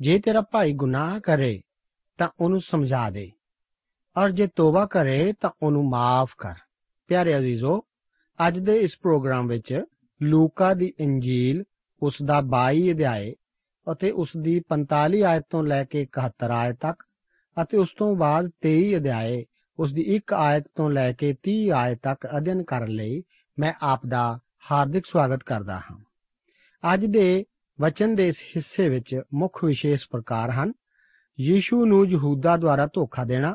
ਜੇ ਤੇਰਾ ਭਾਈ ਗੁਨਾਹ ਕਰੇ, ਤਾਂ ਉਹਨੂੰ ਸਮਝਾ ਦੇ। ਔਰ ਜੇ ਤੋਬਾ ਕਰੇ, ਤਾਂ ਉਹਨੂੰ ਮਾਫ ਕਰ। ਪਿਆਰੇ ਅਜ਼ੀਜ਼ੋ, ਅੱਜ ਦੇ ਇਸ ਪ੍ਰੋਗਰਾਮ ਵਿੱਚ ਲੂਕਾ ਦੀ ਇੰਜੀਲ, ਉਸ ਦਾ 22 ਅਧਿਆਏ ਅਤੇ ਉਸ ਦੀ 45 ਆਇਤ ਤੋਂ ਲੈ ਕੇ 71 ਆਇਤ ਤੱਕ ਅਤੇ ਉਸ ਤੋਂ ਬਾਅਦ 23 ਅਧਿਆਏ, ਉਸ ਦੀ 1 ਆਇਤ ਤੋਂ ਲੈ ਕੇ 30 ਆਇਤ ਤੱਕ ਅਧਿਐਨ ਕਰਨ ਲਈ ਮੈਂ ਆਪ ਦਾ ਹਾਰਦਿਕ ਸਵਾਗਤ ਕਰਦਾ ਹਾਂ। ਅੱਜ ਦੇ ਵਚਨ ਦੇ ਇਸ ਹਿੱਸੇ ਵਿੱਚ ਮੁੱਖ ਵਿਸ਼ੇਸ਼ ਪ੍ਰਕਾਰ ਹਨ। ਯੀਸ਼ੂ ਨੂੰ ਯਹੂਦਾ ਦੁਆਰਾ ਧੋਖਾ ਦੇਣਾ,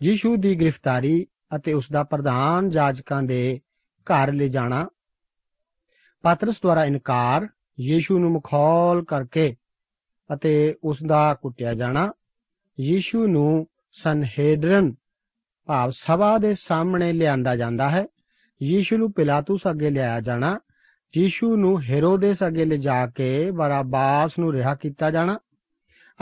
ਯੀਸ਼ੂ ਦੀ ਗ੍ਰਿਫਤਾਰੀ ਅਤੇ ਉਸ ਦਾ ਪ੍ਰਧਾਨ ਜਾਜਕਾਂ ਦੇ ਘਰ ਲੈ ਜਾਣਾ ਪਤਰਸ ਦੁਆਰਾ ਇਨਕਾਰ, ਯੀਸ਼ੂ ਨੂੰ ਮਖੌਲ ਕਰਕੇ ਅਤੇ ਉਸ ਦਾ ਕੁੱਟਿਆ ਜਾਣਾ, ਯੀਸ਼ੂ ਨੂੰ ਸੰਹੇਡਰਨ ਭਾਵ ਸਭਾ ਦੇ ਸਾਹਮਣੇ ਲਿਆਂਦਾ ਜਾਂਦਾ ਹੈ, ਯੀਸ਼ੂ ਨੂੰ ਪਿਲਾਤੂਸ ਅੱਗੇ ਲਿਆਇਆ ਜਾਣਾ ਯੀਸ਼ੂ ਨੂੰ ਹੈਰੋਦੇਸ ਅੱਗੇ ਲਿਜਾ ਕੇ ਬਰਾਬਾਸ ਨੂੰ ਰਿਹਾ ਕੀਤਾ ਜਾਣਾ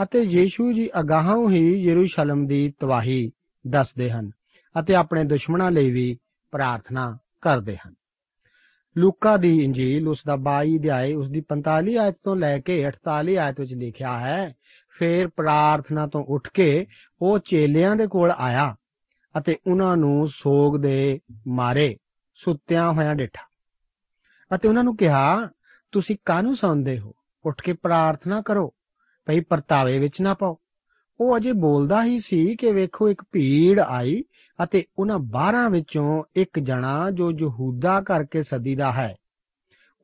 ਅਤੇ ਯੀਸ਼ੂ ਜੀ ਅਗਾਹਾਂ ਹੀ ਯਰੂਸ਼ਲਮ ਦੀ ਤਵਾਹੀ ਦੱਸਦੇ ਹਨ ਅਤੇ ਆਪਣੇ ਦੁਸ਼ਮਣਾਂ ਲਈ ਵੀ ਪ੍ਰਾਰਥਨਾ ਕਰਦੇ ਹਨ। ਲੂਕਾ ਦੀ ਇੰਜੀਲ ਉਸ ਦਾ 22 ਅਧਿਆਇ ਉਸ ਦੀ 45 ਆਇਤ ਤੋਂ ਲੈ ਕੇ 48 ਆਇਤ ਵਿੱਚ ਲਿਖਿਆ ਹੈ, ਫਿਰ ਪ੍ਰਾਰਥਨਾ ਤੋਂ ਉੱਠ ਕੇ ਉਹ ਚੇਲਿਆਂ ਦੇ ਕੋਲ ਆਇਆ ਅਤੇ ਉਹਨਾਂ ਨੂੰ ਸੋਗ ਦੇ ਮਾਰੇ ਸੁੱਤਿਆਂ ਹੋਇਆਂ ਡਿਠਾ। ਅਤੇ ਉਹਨਾਂ ਨੂੰ ਕਿਹਾ, ਤੁਸੀਂ ਕਾਹਨੂੰ ਸੌਂਦੇ ਹੋ? ਉੱਠ ਕੇ ਪ੍ਰਾਰਥਨਾ ਕਰੋ। ਭਈ ਪਰਤਾਵੇ ਵਿੱਚ ਨਾ ਪਾਓ। ਉਹ ਅਜੇ ਬੋਲਦਾ ਹੀ ਸੀ ਕਿ ਵੇਖੋ, ਇੱਕ ਭੀੜ ਆਈ ਅਤੇ ਉਹਨਾਂ 12 ਵਿੱਚੋਂ ਇੱਕ ਜਣਾ ਜੋ ਯਹੂਦਾ ਕਰਕੇ ਸਦੀਦਾ ਹੈ।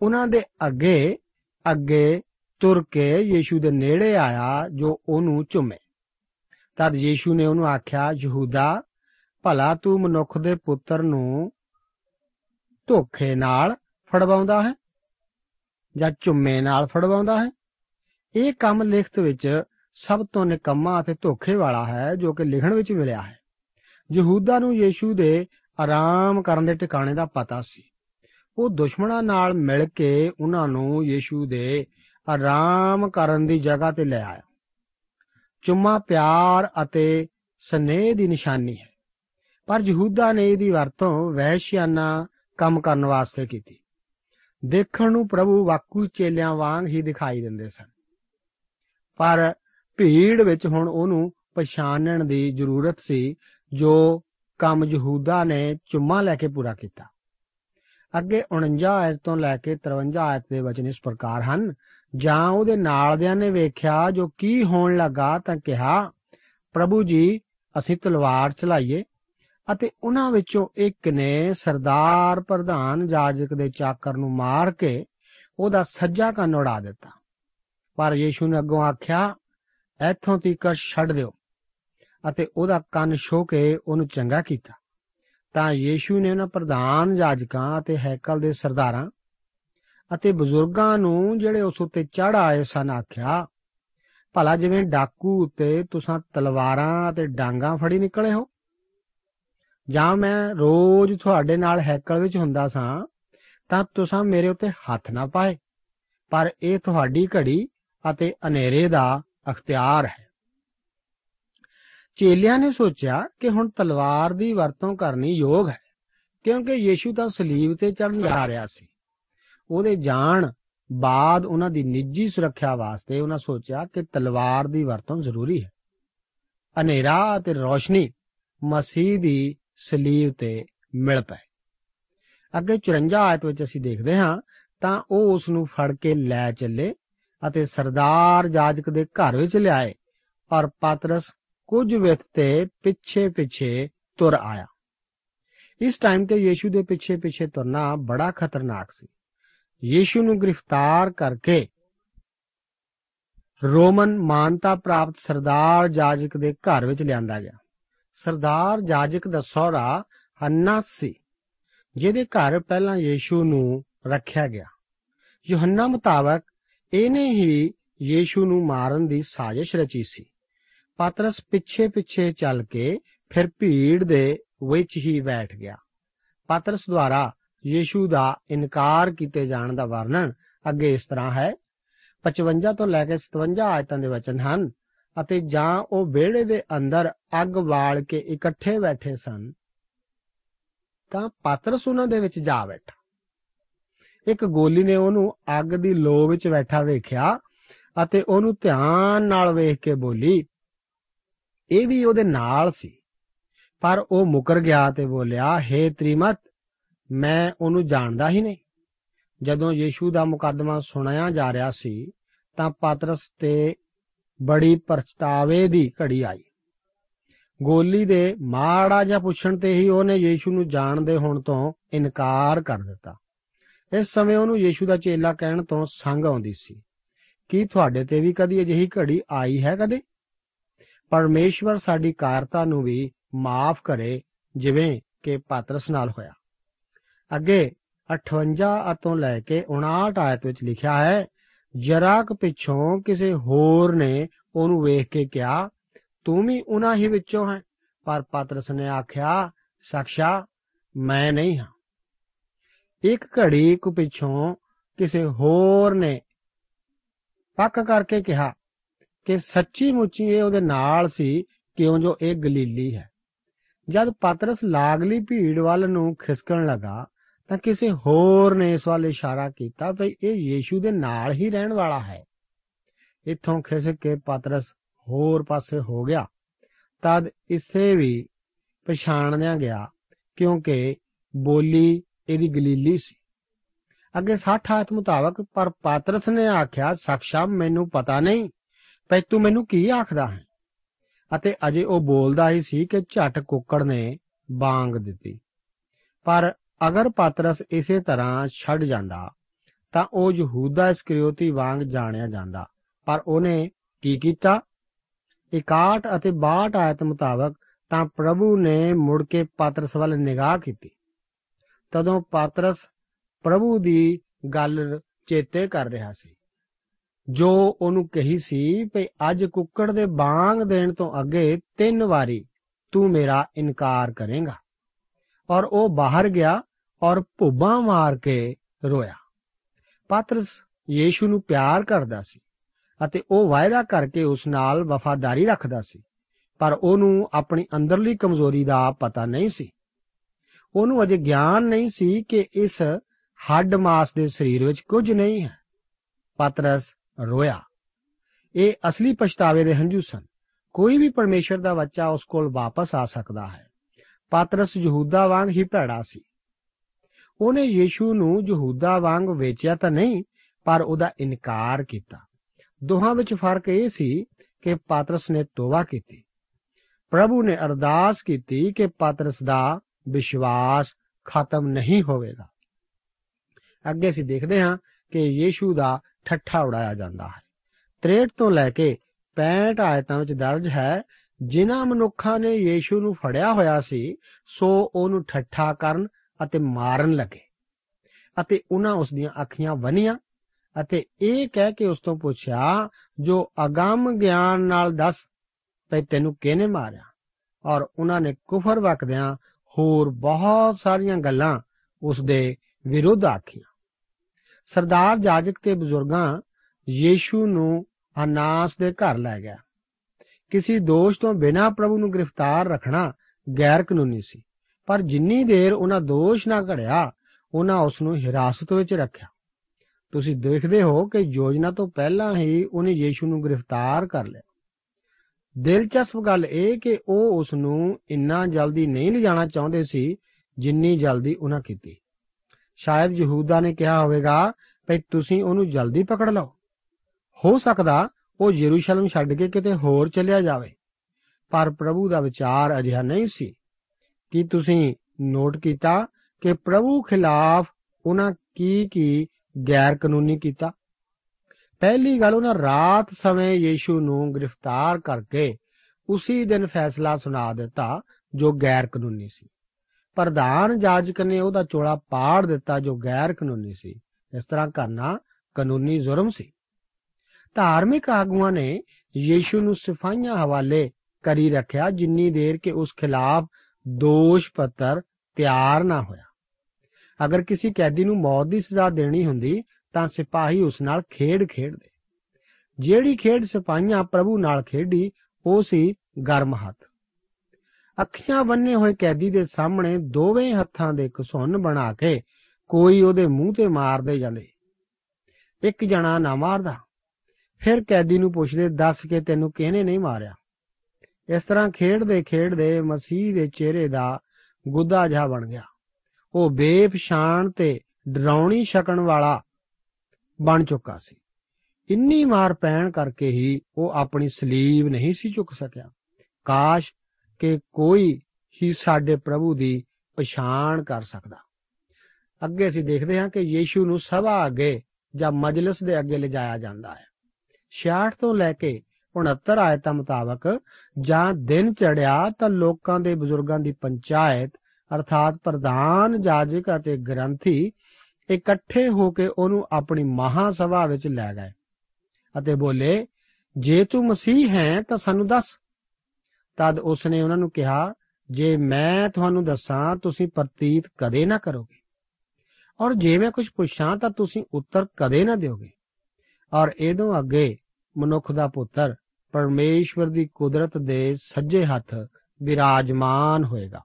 ਉਹਨਾਂ ਦੇ ਅੱਗੇ ਅੱਗੇ ਤੁਰ ਕੇ ਯੀਸ਼ੂ ਦੇ ਨੇੜੇ ਆਇਆ ਜੋ ਉਹਨੂੰ ਚੁੰਮੇ ਤਦ ਯੀਸ਼ੂ ਨੇ ਉਹਨੂੰ ਆਖਿਆ, ਯਹੂਦਾ, ਭਲਾ ਤੂੰ ਮਨੁੱਖ ਦੇ ਪੁੱਤਰ ਨੂੰ ਧੋਖੇ ਨਾਲ ਫੜਵਾਉਂਦਾ ਹੈ ਜਾਂ ਚੁੰਮੇ ਨਾਲ ਫੜਵਾਉਂਦਾ ਹੈ? ਇਹ ਕੰਮ ਲਿਖਤ ਵਿੱਚ ਸਭ ਤੋਂ ਨਿਕੰਮਾ ਅਤੇ ਧੋਖੇ ਵਾਲਾ ਹੈ ਜੋ ਕਿ ਲਿਖਣ ਵਿੱਚ ਮਿਲਿਆ ਹੈ। ਯਹੂਦਾ ਨੂੰ ਯੀਸ਼ੂ ਦੇ ਆਰਾਮ ਕਰਨ ਦੇ ਟਿਕਾਣੇ ਦਾ ਪਤਾ ਸੀ। ਉਹ ਦੁਸ਼ਮਣਾਂ ਨਾਲ ਮਿਲ ਕੇ ਉਹਨਾਂ ਨੂੰ ਯੀਸ਼ੂ ਦੇ ਆਰਾਮ ਕਰਨ ਦੀ ਜਗ੍ਹਾ ਤੇ ਲੈ ਆਇਆ। ਚੁੰਮਾ ਪਿਆਰ ਅਤੇ ਸਨੇਹ ਦੀ ਨਿਸ਼ਾਨੀ ਹੈ। ਪਰ ਯਹੂਦਾ ਨੇ ਇਹਦੀ ਵਰਤੋਂ ਵਹਿਸ਼ਿਆਨਾ ਕੰਮ ਕਰਨ ਵਾਸਤੇ ਕੀਤੀ। ਦੇਖਣ ਨੂੰ ਪ੍ਰਭੂ ਵਾਕੂ ਚੇਲਿਆਂ ਵਾਂਗ ਹੀ ਦਿਖਾਈ ਦਿੰਦੇ ਸਨ। ਪਰ ਭੀੜ ਵਿੱਚ ਹੁਣ ਉਹਨੂੰ ਪਛਾਣਨ ਦੀ ਜ਼ਰੂਰਤ ਸੀ, ਜੋ ਕੰਮ ਯਹੂਦਾ ਨੇ ਚੁੰਮਾ ਲੈ ਕੇ ਪੂਰਾ ਕੀਤਾ। ਅੱਗੇ 49 ਆਇਤ ਤੋਂ ਲੈ ਕੇ 53 ਆਇਤ ਦੇ ਵਚਨ ਇਸ ਪ੍ਰਕਾਰ ਹਨ, ਜਾਂ ਉਹਦੇ ਨਾਲਦਿਆਂ ਨੇ ਵੇਖਿਆ ਜੋ ਕੀ ਹੋਣ ਲੱਗਾ ਤਾਂ ਕਿਹਾ, ਪ੍ਰਭੂ ਜੀ, ਅਸੀਂ ਤਲਵਾਰ ਚਲਾਈਏ ਅਤੇ ਉਹਨਾਂ ਵਿੱਚੋਂ ਇੱਕ ਨੇ ਸਰਦਾਰ ਪ੍ਰਧਾਨ ਜਾਜਕ ਦੇ ਚਾਕਰ ਨੂੰ ਮਾਰ ਕੇ ਉਹਦਾ ਸੱਜਾ ਕੰਨ ਉਡਾ ਦਿੱਤਾ। ਪਰ ਯੀਸ਼ੂ ਨੇ ਅੱਗੋਂ ਆਖਿਆ, ਇੱਥੋਂ ਤੀਕਰ ਛੱਡ ਦਿਓ। ਅਤੇ ਉਹਦਾ ਕੰਨ ਛੋ ਕੇ ਉਹਨੂੰ ਚੰਗਾ ਕੀਤਾ। ਤਾਂ ਯੀਸ਼ੂ ਨੇ ਉਹਨਾਂ ਪ੍ਰਧਾਨ ਜਾਜਕਾਂ ਅਤੇ ਹੈਕਲ ਦੇ ਸਰਦਾਰਾਂ ਅਤੇ ਬਜ਼ੁਰਗਾਂ ਨੂੰ ਜਿਹੜੇ ਉਸ ਉੱਤੇ ਚੜ ਆਏ ਸਨ ਆਖਿਆ, ਭਲਾ ਜਿਵੇਂ ਡਾਕੂ ਉੱਤੇ ਤੁਸੀਂ ਤਲਵਾਰਾਂ ਅਤੇ ਡਾਂਗਾ ਫੜੀ ਨਿਕਲੇ ਹੋ ਜਾਂ ਮੈਂ ਰੋਜ਼ ਤੁਹਾਡੇ ਨਾਲ ਹੈਕਲ ਵਿੱਚ ਹੁੰਦਾ ਸਾਂ, ਤਾਂ ਤੁਸੀਂ ਮੇਰੇ ਉੱਤੇ ਹੱਥ ਨਾ ਪਾਏ। ਪਰ ਇਹ ਤੁਹਾਡੀ ਘੜੀ ਅਤੇ ਹਨੇਰੇ ਦਾ ਅਖਤਿਆਰ ਹੈ। ਚੇਲਿਆਂ ਨੇ ਸੋਚਿਆ ਕਿ ਹੁਣ ਤਲਵਾਰ ਦੀ ਵਰਤੋਂ ਕਰਨੀ ਯੋਗ ਹੈ, ਕਿਉਂਕਿ ਯੀਸ਼ੂ ਤਾਂ ਸਲੀਬ ਤੇ ਚੜ੍ਹਨ ਜਾ ਰਿਹਾ ਸੀ। ਉਹਦੇ ਜਾਣ ਬਾਅਦ ਉਹਨਾਂ ਦੀ ਨਿੱਜੀ ਸੁਰੱਖਿਆ ਵਾਸਤੇ ਉਹਨਾਂ ਸੋਚਿਆ ਕਿ ਤਲਵਾਰ ਦੀ ਵਰਤੋਂ ਜ਼ਰੂਰੀ ਹੈ। ਹਨੇਰਾ ਅਤੇ ਰੋਸ਼ਨੀ ਮਸੀਹ ਦੀ ਸਲੀਬ ਤੇ ਮਿਲ ਪਏ ਅੱਗੇ 54 ਆਇਤ ਵਿੱਚ ਅਸੀਂ ਦੇਖਦੇ ਹਾਂ, ਤਾਂ ਉਹ ਉਸ ਨੂੰ ਫੜ ਕੇ ਲੈ ਚੱਲੇ ਅਤੇ ਸਰਦਾਰ ਜਾਜਕ ਦੇ ਘਰ ਵਿੱਚ ਲਿਆਏ ਔਰ ਪਾਤਰਸ ਕੁਝ ਵਿਤ ਤੇ ਪਿੱਛੇ ਪਿੱਛੇ ਤੁਰ ਆਇਆ। ਇਸ ਟਾਈਮ ਤੇ ਯੀਸ਼ੂ ਦੇ ਪਿੱਛੇ ਪਿੱਛੇ ਤੁਰਨਾ ਬੜਾ ਖਤਰਨਾਕ ਸੀ। ਯੀਸ਼ੂ ਨੂੰ ਗ੍ਰਿਫਤਾਰ ਕਰਕੇ ਰੋਮਨ ਮਾਨਤਾ ਪ੍ਰਾਪਤ ਸਰਦਾਰ ਜਾਜਕ ਦੇ ਘਰ ਵਿੱਚ ਲਿਆਂਦਾ ਗਿਆ। ਸਰਦਾਰ ਜਾਜਕ ਦਾ ਸਹੁਰਾ ਹੰਨਾ ਸੀ, ਜਿਹਦੇ ਘਰ ਪਹਿਲਾਂ ਯੀਸ਼ੂ ਨੂੰ ਰੱਖਿਆ ਗਿਆ। ਯੋਹੰਨਾ ਮੁਤਾਬਕ ਇਹਨੇ ਹੀ ਯੀਸ਼ੂ ਨੂੰ ਮਾਰਨ ਦੀ ਸਾਜ਼ਿਸ਼ ਰਚੀ ਸੀ। ਪਾਤਰਸ ਪਿੱਛੇ ਪਿੱਛੇ ਚੱਲ ਕੇ ਫਿਰ ਭੀੜ ਦੇ ਵਿੱਚ ਹੀ ਬੈਠ ਗਿਆ। ਪਾਤਰਸ ਦੁਆਰਾ ਯੀਸ਼ੂ ਦਾ ਇਨਕਾਰ ਕੀਤੇ ਜਾਣ ਦਾ ਵਰਣਨ ਅੱਗੇ ਇਸ ਤਰ੍ਹਾਂ ਹੈ। 55 ਤੋਂ ਲੈ ਕੇ 57 ਆਇਤਾਂ ਦੇ ਵਚਨ ਹਨ। ਅਤੇ ਜਾਂ ਉਹ ਵਿਹੜੇ ਦੇ ਅੰਦਰ ਅੱਗ ਬਾਲ ਕੇ ਇਕੱਠੇ ਬੈਠੇ ਸਨ, ਤਾਂ ਪਾਤਰਸ ਉਹਨਾਂ ਦੇ ਵਿੱਚ ਜਾ ਬੈਠਾ। ਇੱਕ ਗੋਲੀ ਨੇ ਉਹਨੂੰ ਅੱਗ ਦੀ ਲੋ ਵਿੱਚ ਬੈਠਾ ਵੇਖਿਆ ਅਤੇ ਉਹਨੂੰ ਧਿਆਨ ਨਾਲ ਵੇਖ ਕੇ ਬੋਲੀ, ਇਹ ਵੀ ਉਹਦੇ ਨਾਲ ਸੀ। ਪਰ ਉਹ ਮੁਕਰ ਗਿਆ ਤੇ ਬੋਲਿਆ हे ਤ੍ਰਿਮਤ, ਮੈਂ ਉਹਨੂੰ ਜਾਣਦਾ ਹੀ ਨਹੀਂ। ਜਦੋਂ ਯੀਸ਼ੂ ਦਾ ਮੁਕੱਦਮਾ ਸੁਣਾਇਆ ਜਾ ਰਿਹਾ ਸੀ, ਤਾਂ ਪਾਤਰਸ ਤੇ ਬੜੀ ਪਛਤਾਵੇ ਦੀ ਘੜੀ ਆਈ। ਗੋਲੀ ਦੇ ਮਾੜਾ ਜਿਹਾ ਪੁੱਛਣ ਤੇ ਹੀ ਉਹਨੇ ਯੀਸ਼ੂ ਨੂੰ ਜਾਣਦੇ ਹੋਣ ਤੋਂ ਇਨਕਾਰ ਕਰ ਦਿੱਤਾ। ਇਸ ਸਮੇਂ ਉਹਨੂੰ ਯੀਸ਼ੂ ਦਾ ਚੇਲਾ ਕਹਿਣ ਤੋਂ ਸੰਗ ਆਉਂਦੀ ਸੀ। ਕੀ ਤੁਹਾਡੇ ਤੇ ਵੀ ਕਦੀ ਅਜਿਹੀ ਘੜੀ ਆਈ ਹੈ ਕਦੇ? ਪਰਮੇਸ਼ਵਰ ਸਾਡੀ ਕਾਰਤਾ ਨੂੰ ਵੀ ਮਾਫ ਕਰੇ, ਜਿਵੇਂ ਕਿ ਪਾਤਰਸ ਨਾਲ ਹੋਇਆ। ਅੱਗੇ 58 ਤੋਂ ਲੈ ਕੇ 59 ਆਇਤ ਵਿੱਚ ਲਿਖਿਆ ਹੈ ਜਰਾ ਕੁ ਪਿੱਛੋਂ ਕਿਸੇ ਹੋਰ ਨੇ ਉਹਨੂੰ ਵੇਖ ਕੇ ਕਿਹਾ, ਤੂੰ ਵੀ ਉਹਨਾਂ ਹੀ ਵਿੱਚੋਂ ਹੈ। ਪਰ ਪਾਤਰਸ ਨੇ ਆਖਿਆ ਸਖਸ਼ਾ ਮੈਂ ਨਹੀਂ ਹਾਂ। ਇੱਕ ਘੜੀ ਕੁ ਪਿੱਛੋਂ ਕਿਸੇ ਹੋਰ ਨੇ ਪੱਕ ਕਰਕੇ ਕਿਹਾ ਕਿ ਸੱਚੀ ਮੁੱਚੀ ਇਹ ਉਹਦੇ ਨਾਲ ਸੀ, ਕਿਉਂ ਜੋ ਇਹ ਗਲੀਲੀ ਹੈ। ਜਦ ਪਾਤਰਸ ਲਾਗਲੀ ਭੀੜ ਵੱਲ ਨੂੰ ਖਿਸਕਣ ਲੱਗਾ ਤਾਂ ਕਿਸੇ ਹੋਰ ਨੇ ਇਸ ਵੱਲ ਇਸ਼ਾਰਾ ਕੀਤਾ, ਵੀ ਇਹ ਯੀਸ਼ੂ ਦੇ ਨਾਲ ਹੀ ਰਹਿਣ ਵਾਲਾ ਹੈ। ਇੱਥੋਂ ਖਿਸਕ ਕੇ ਪਾਤਰਸ ਹੋਰ ਪਾਸੇ ਹੋ ਗਿਆ। ਤਦ ਇਸੇ ਵੀ ਪਛਾਣਿਆ ਗਿਆ, ਕਿਉਂਕਿ ਬੋਲੀ ਇਹਦੀ ਗਲੀਲੀ ਸੀ। ਅੱਗੇ 60 ਆਇਤ ਮੁਤਾਬਕ, ਪਰ ਪਾਤਰਸ ਨੇ ਆਖਿਆ ਸਖਸ਼ਾ ਮੈਨੂੰ ਪਤਾ ਨਹੀਂ ਪੈ ਤੂੰ ਮੈਨੂੰ ਕੀ ਆਖਦਾ ਹੈ? ਅਤੇ ਅਜੇ ਉਹ ਬੋਲਦਾ ਹੀ ਸੀ ਕਿ ਝਟ ਕੁੱਕੜ ਨੇ ਬਾਂਗ ਦਿੱਤੀ। ਪਰ ਅਗਰ ਪਾਤਰਸ ਇਸੇ ਤਰ੍ਹਾਂ ਛੱਡ ਜਾਂਦਾ, ਤਾਂ ਉਹ ਯਹੂਦਾ ਇਸਕਰੀਓਤੀ ਵਾਂਗ ਜਾਣਿਆ ਜਾਂਦਾ। ਪਰ ਉਹਨੇ ਕੀ ਕੀਤਾ? 61 ਅਤੇ 62 ਆਇਤ ਮੁਤਾਬਕ ਤਾਂ ਪ੍ਰਭੂ ਨੇ ਮੁੜ ਕੇ ਪਾਤਰਸ ਵੱਲ ਨਿਗਾਹ ਕੀਤੀ। ਤਦੋਂ ਪਾਤਰਸ ਪ੍ਰਭੂ ਦੀ ਗੱਲ ਚੇਤੇ ਕਰ ਰਿਹਾ ਸੀ। ਜੋ ਉਹਨੂੰ ਕਹੀ ਸੀ ਕਿ ਅੱਜ ਕੁੱਕੜ ਦੇ ਬਾਂਗ ਦੇਣ ਤੋਂ ਅੱਗੇ ਤਿੰਨ ਵਾਰੀ ਤੂੰ ਮੇਰਾ ਇਨਕਾਰ ਕਰੇਂਗਾ। ਔਰ ਉਹ ਬਾਹਰ ਗਿਆ ਔਰ ਭੁੱਬਾਂ ਮਾਰ ਕੇ ਰੋਇਆ। ਪਾਤਰਸ ਯੀਸ਼ੂ ਨੂੰ ਪਿਆਰ ਕਰਦਾ ਸੀ ਅਤੇ ਉਹ ਵਾਅਦਾ ਕਰਕੇ ਉਸ ਨਾਲ ਵਫਾਦਾਰੀ ਰੱਖਦਾ ਸੀ, ਪਰ ਉਹਨੂੰ ਆਪਣੀ ਅੰਦਰਲੀ ਕਮਜ਼ੋਰੀ ਦਾ ਪਤਾ ਨਹੀਂ ਸੀ। ਉਹਨੂੰ ਅਜੇ ਗਿਆਨ ਨਹੀਂ ਸੀ ਕਿ ਇਸ ਹੱਡ ਮਾਸ ਦੇ ਸਰੀਰ ਵਿੱਚ ਕੁਝ ਨਹੀਂ ਹੈ। ਪਾਤਰਸ ਰੋਇਆ। ਇਹ ਅਸਲੀ ਪਛਤਾਵੇ ਦੇ ਹੰਝੂ ਸਨ। ਕੋਈ ਵੀ ਪਰਮੇਸ਼ਰ ਦਾ ਬੱਚਾ ਉਸ ਕੋਲ ਵਾਪਸ ਆ ਸਕਦਾ ਹੈ। ਪਾਤਰਸ ਯਹੂਦਾ ਵਾਂਗ ਹੀ ਭੈੜਾ ਸੀ। ਉਹਨੇ ਯੀਸ਼ੂ ਨੂੰ ਯਹੂਦਾ ਵਾਂਗ ਵੇਚਿਆ ਤਾਂ ਨਹੀਂ, ਪਰ ਉਹਦਾ ਇਨਕਾਰ ਕੀਤਾ। ਦੋਹਾਂ ਵਿੱਚ ਫ਼ਰਕ ਇਹ ਸੀ ਕਿ ਪਾਤਰਸ ਨੇ ਤੋਬਾ ਕੀਤੀ। ਪ੍ਰਭੂ ਨੇ ਅਰਦਾਸ ਕੀਤੀ ਕਿ ਪਾਤਰਸ ਦਾ ਵਿਸ਼ਵਾਸ ਖਤਮ ਨਹੀਂ ਹੋਵੇਗਾ। ਅੱਗੇ ਅਸੀਂ ਦੇਖਦੇ ਹਾਂ ਕਿ ਯੀਸ਼ੂ ਦਾ ਠੱਠਾ ਉਡਾਇਆ ਜਾਂਦਾ ਹੈ। 63 ਤੋਂ ਲੈ ਕੇ 65 ਆਇਤਾਂ ਵਿੱਚ ਦਰਜ ਹੈ, ਜਿਨ੍ਹਾਂ ਮਨੁੱਖਾਂ ਨੇ ਯੀਸ਼ੂ ਨੂੰ ਫੜਿਆ ਹੋਇਆ ਸੀ, ਸੋ ਉਹਨੂੰ ਠੱਠਾ ਕਰਨ ਅਤੇ ਮਾਰਨ ਲੱਗੇ ਅਤੇ ਉਹਨਾਂ ਉਸ ਦੀਆਂ ਅੱਖੀਆਂ ਵਨੀਆਂ ਅਤੇ ਇਹ ਕਹਿ ਕੇ ਉਸ ਤੋਂ ਪੁੱਛਿਆ, ਜੋ ਅਗੰਮ ਗਿਆਨ ਨਾਲ ਦੱਸ ਤੇ ਤੈਨੂੰ ਕਿਹਨੇ ਮਾਰਿਆ? ਔਰ ਉਹਨਾਂ ਨੇ ਕੁਫਰ ਵਕਦਿਆਂ ਹੋਰ ਬਹੁਤ ਸਾਰੀਆਂ ਗੱਲਾਂ ਉਸ ਦੇ ਵਿਰੁੱਧ ਆਖੀਆਂ। ਸਰਦਾਰ ਜਾਜਕ ਤੇ ਬਜ਼ੁਰਗਾਂ ਯੀਸ਼ੂ ਨੂੰ ਅਨਾਸ ਦੇ ਘਰ ਲੈ ਗਿਆ। ਕਿਸੇ ਦੋਸ਼ ਤੋਂ ਬਿਨਾਂ ਪ੍ਰਭੂ ਨੂੰ ਗ੍ਰਿਫਤਾਰ ਰੱਖਣਾ ਗੈਰ ਕਾਨੂੰਨੀ ਸੀ। ਪਰ ਜਿੰਨੀ ਦੇਰ ਉਹਨਾਂ ਦੋਸ਼ ਨਾ ਘੜਿਆ, ਉਹਨਾਂ ਉਸ ਨੂੰ ਹਿਰਾਸਤ ਵਿੱਚ ਰੱਖਿਆ। ਤੁਸੀਂ ਦੇਖਦੇ ਹੋ ਕਿ ਯੋਜਨਾ ਤੋਂ ਪਹਿਲਾਂ ਹੀ ਉਹਨੇ ਯੀਸ਼ੂ ਨੂੰ ਗ੍ਰਿਫਤਾਰ ਕਰ ਲਿਆ। ਦਿਲਚਸਪ ਗੱਲ ਇਹ ਕਿ ਉਹ ਉਸ ਨੂੰ ਇੰਨਾ ਜਲਦੀ ਨਹੀਂ ਲਿਜਾਣਾ ਚਾਹੁੰਦੇ ਸੀ ਜਿੰਨੀ ਜਲਦੀ ਉਹਨਾਂ ਕੀਤੀ। ਸ਼ਾਇਦ ਯਹੂਦਾ ਨੇ ਕਿਹਾ ਹੋਵੇਗਾ ਕਿ ਤੁਸੀਂ ਉਹਨੂੰ ਜਲਦੀ ਪਕੜ ਲਓ। ਹੋ ਸਕਦਾ ਉਹ ਯਰੂਸ਼ਲਮ ਛੱਡ ਕੇ ਕਿਤੇ ਹੋਰ ਚਲਿਆ ਜਾਵੇ। ਪਰ ਪ੍ਰਭੂ ਦਾ ਵਿਚਾਰ ਅਜਿਹਾ ਨਹੀਂ ਸੀ। ਕੀ ਤੁਸੀਂ ਨੋਟ ਕੀਤਾ ਕਿ ਪ੍ਰਭੂ ਖਿਲਾਫ ਉਹਨਾਂ ਕੀ ਕੀ ਗੈਰ ਕਾਨੂੰਨੀ ਕੀਤਾ? ਪਹਿਲੀ ਗੱਲ, ਉਹਨਾਂ ਰਾਤ ਸਮੇਂ ਯੀਸ਼ੂ ਨੂੰ ਗ੍ਰਿਫਤਾਰ ਕਰਕੇ ਉਸੇ ਦਿਨ ਫੈਸਲਾ ਸੁਣਾ ਦਿੱਤਾ, ਜੋ ਗੈਰ ਕਾਨੂੰਨੀ ਸੀ। ਪ੍ਰਧਾਨ ਜਾਜਕ ਨੇ ਉਹਦਾ ਚੋਲਾ ਪਾੜ ਦਿੱਤਾ, ਜੋ ਗੈਰ ਕਾਨੂੰਨੀ ਸੀ। ਇਸ ਤਰ੍ਹਾਂ ਕਰਨਾ ਕਾਨੂੰਨੀ ਜ਼ੁਰਮ ਸੀ। ਧਾਰਮਿਕ ਆਗੂਆਂ ਨੇ ਯੀਸ਼ੂ ਨੂੰ ਸਿਫਾਈਆਂ ਹਵਾਲੇ ਕਰੀ ਰੱਖਿਆ, ਜਿੰਨੀ ਦੇਰ ਕਿ ਉਸ ਖਿਲਾਫ ਦੋਸ਼ ਪੱਤਰ ਤਿਆਰ ਨਾ ਹੋਇਆ। ਅਗਰ ਕਿਸੇ ਕੈਦੀ ਨੂੰ ਮੌਤ ਦੀ ਸਜ਼ਾ ਦੇਣੀ ਹੁੰਦੀ, ਤਾਂ ਸਿਪਾਹੀ ਉਸ ਨਾਲ ਖੇਡ ਖੇਡਦੇ। ਜਿਹੜੀ ਖੇਡ ਸਿਪਾਹੀਆਂ ਪ੍ਰਭੂ ਨਾਲ ਖੇਡੀ, ਉਹ ਸੀ ਗਰਮ ਹੱਥ। ਅੱਖੀਆਂ ਬੰਨੇ ਹੋਏ ਕੈਦੀ ਦੇ ਸਾਹਮਣੇ ਦੋਵੇਂ ਹੱਥਾਂ ਦੇ ਘਸੁੰਨ ਬਣਾ ਕੇ ਕੋਈ ਉਹਦੇ ਮੂੰਹ ਤੇ ਮਾਰਦੇ ਜਾਂਦੇ। ਇੱਕ ਜਣਾ ਨਾ ਮਾਰਦਾ। ਫਿਰ ਕੈਦੀ ਨੂੰ ਪੁੱਛਦੇ, ਦੱਸ ਕੇ ਤੈਨੂੰ ਕਿਹਨੇ ਨਹੀਂ ਮਾਰਿਆ? ਇਸ ਤਰ੍ਹਾਂ ਖੇਡਦੇ ਖੇਡਦੇ ਮਸੀਹ ਦੇ ਚਿਹਰੇ ਦਾ ਗੁੱਦਾ ਜਿਹਾ ਬਣ ਗਿਆ। ਉਹ ਬੇਪਛਾਣ ਤੇ ਡਰਾਉਣੀ ਛਕਣ ਵਾਲਾ ਬਣ ਚੁੱਕਾ ਸੀ। ਇੰਨੀ ਮਾਰ ਪੈਣ ਕਰਕੇ ਹੀ ਉਹ ਆਪਣੀ ਸਲੀਬ ਨਹੀਂ ਸੀ ਚੁੱਕ ਸਕਿਆ। ਕਾਸ਼ ਕਿ ਕੋਈ ਹੀ ਸਾਡੇ ਪ੍ਰਭੂ ਦੀ ਪਛਾਣ ਕਰ ਸਕਦਾ। ਅੱਗੇ ਅਸੀਂ ਦੇਖਦੇ ਹਾਂ ਕਿ ਯੀਸ਼ੂ ਨੂੰ ਸਭਾ ਅੱਗੇ ਜਾਂ ਮਜਲਿਸ ਦੇ ਅੱਗੇ ਲਿਜਾਇਆ ਜਾਂਦਾ ਹੈ। 66 ਤੋਂ ਲੈ ਕੇ 69 ਆਇਤਾਂ ਮੁਤਾਬਕ ਜਾਂ ਦਿਨ ਚੜਿਆ ਤਾਂ ਲੋਕਾਂ ਦੇ ਬਜ਼ੁਰਗਾਂ ਦੀ ਪੰਚਾਇਤ, ਅਰਥਾਤ ਪ੍ਰਧਾਨ, ਜਾਜਕ ਅਤੇ ਗ੍ਰੰਥੀ ਇਕੱਠੇ ਹੋ ਕੇ ਉਹਨੂੰ ਆਪਣੀ ਮਹਾ ਸਭਾ ਵਿੱਚ ਲੈ ਗਏ ਅਤੇ ਬੋਲੇ, ਜੇ ਤੂੰ ਮਸੀਹ ਹੈ ਤਾਂ ਸਾਨੂੰ ਦੱਸ। ਤਦ ਉਸਨੇ ਉਹਨਾਂ ਨੂੰ ਕਿਹਾ, ਜੇ ਮੈਂ ਤੁਹਾਨੂੰ ਦੱਸਾਂ, ਤੁਸੀਂ ਪ੍ਰਤੀਤ ਕਦੇ ਨਾ ਕਰੋਗੇ। ਔਰ ਜੇ ਮੈਂ ਕੁਝ ਪੁੱਛਾਂ ਤਾਂ ਤੁਸੀਂ ਉੱਤਰ ਕਦੇ ਨਾ ਦਿਓਗੇ। ਔਰ ਇਹਦੋਂ ਅੱਗੇ ਮਨੁੱਖ ਦਾ ਪੁੱਤਰ, ਪਰਮੇਸ਼ਵਰ ਦੀ ਕੁਦਰਤ ਦੇ ਸੱਜੇ ਹੱਥ ਬਿਰਾਜਮਾਨ ਹੋਏਗਾ।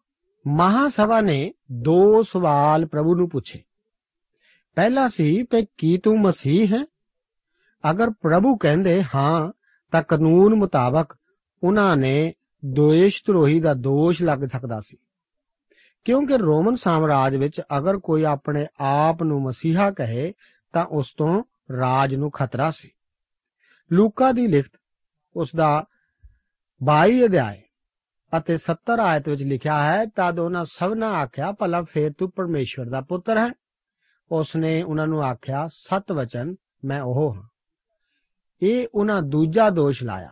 ਮਹਾ ਸਭਾ ਨੇ ਦੋ ਸਵਾਲ ਪ੍ਰਭੂ ਨੂੰ ਪੁੱਛੇ। ਪਹਿਲਾ ਸੀ ਕਿ ਕੀ ਤੂੰ ਮਸੀਹ ਹੈ? ਅਗਰ ਪ੍ਰਭੂ ਕਹਿੰਦੇ ਹਾਂ, ਤਾਂ ਕਾਨੂੰਨ ਮੁਤਾਬਕ ਉਹਨਾਂ ਨੇ ਦੋਸ਼ ਧਰੋਹੀ ਦਾ ਦੋਸ਼ ਲੱਗ ਸਕਦਾ ਸੀ। ਕਿਉਂਕਿ ਰੋਮਨ ਸਾਮਰਾਜ ਵਿੱਚ ਅਗਰ ਕੋਈ ਆਪਣੇ ਆਪ ਨੂੰ ਮਸੀਹਾ ਕਹੇ, ਤਾਂ ਉਸ ਤੋਂ ਰਾਜ ਨੂੰ ਖਤਰਾ ਸੀ। ਲੂਕਾ ਦੀ ਲਿਖਤ, ਉਸ ਦਾ 22 ਅਧਿਆਇ ਅਤੇ 70 ਆਇਤ ਵਿੱਚ ਲਿਖਿਆ ਹੈ, ਤਦ ਉਹਨਾਂ ਸਭਨਾਂ ਆਖਿਆ, ਭਲਾ ਫੇਰ ਤੂੰ ਪਰਮੇਸ਼ਵਰ ਦਾ ਪੁੱਤਰ ਹੈ। ਉਸਨੇ ਉਹਨਾਂ ਨੂੰ ਆਖਿਆ, ਸਤ ਵਚਨ, ਮੈਂ ਉਹ ਹਾਂ। ਇਹ ਉਹਨਾਂ ਦੂਜਾ ਦੋਸ਼ ਲਾਇਆ।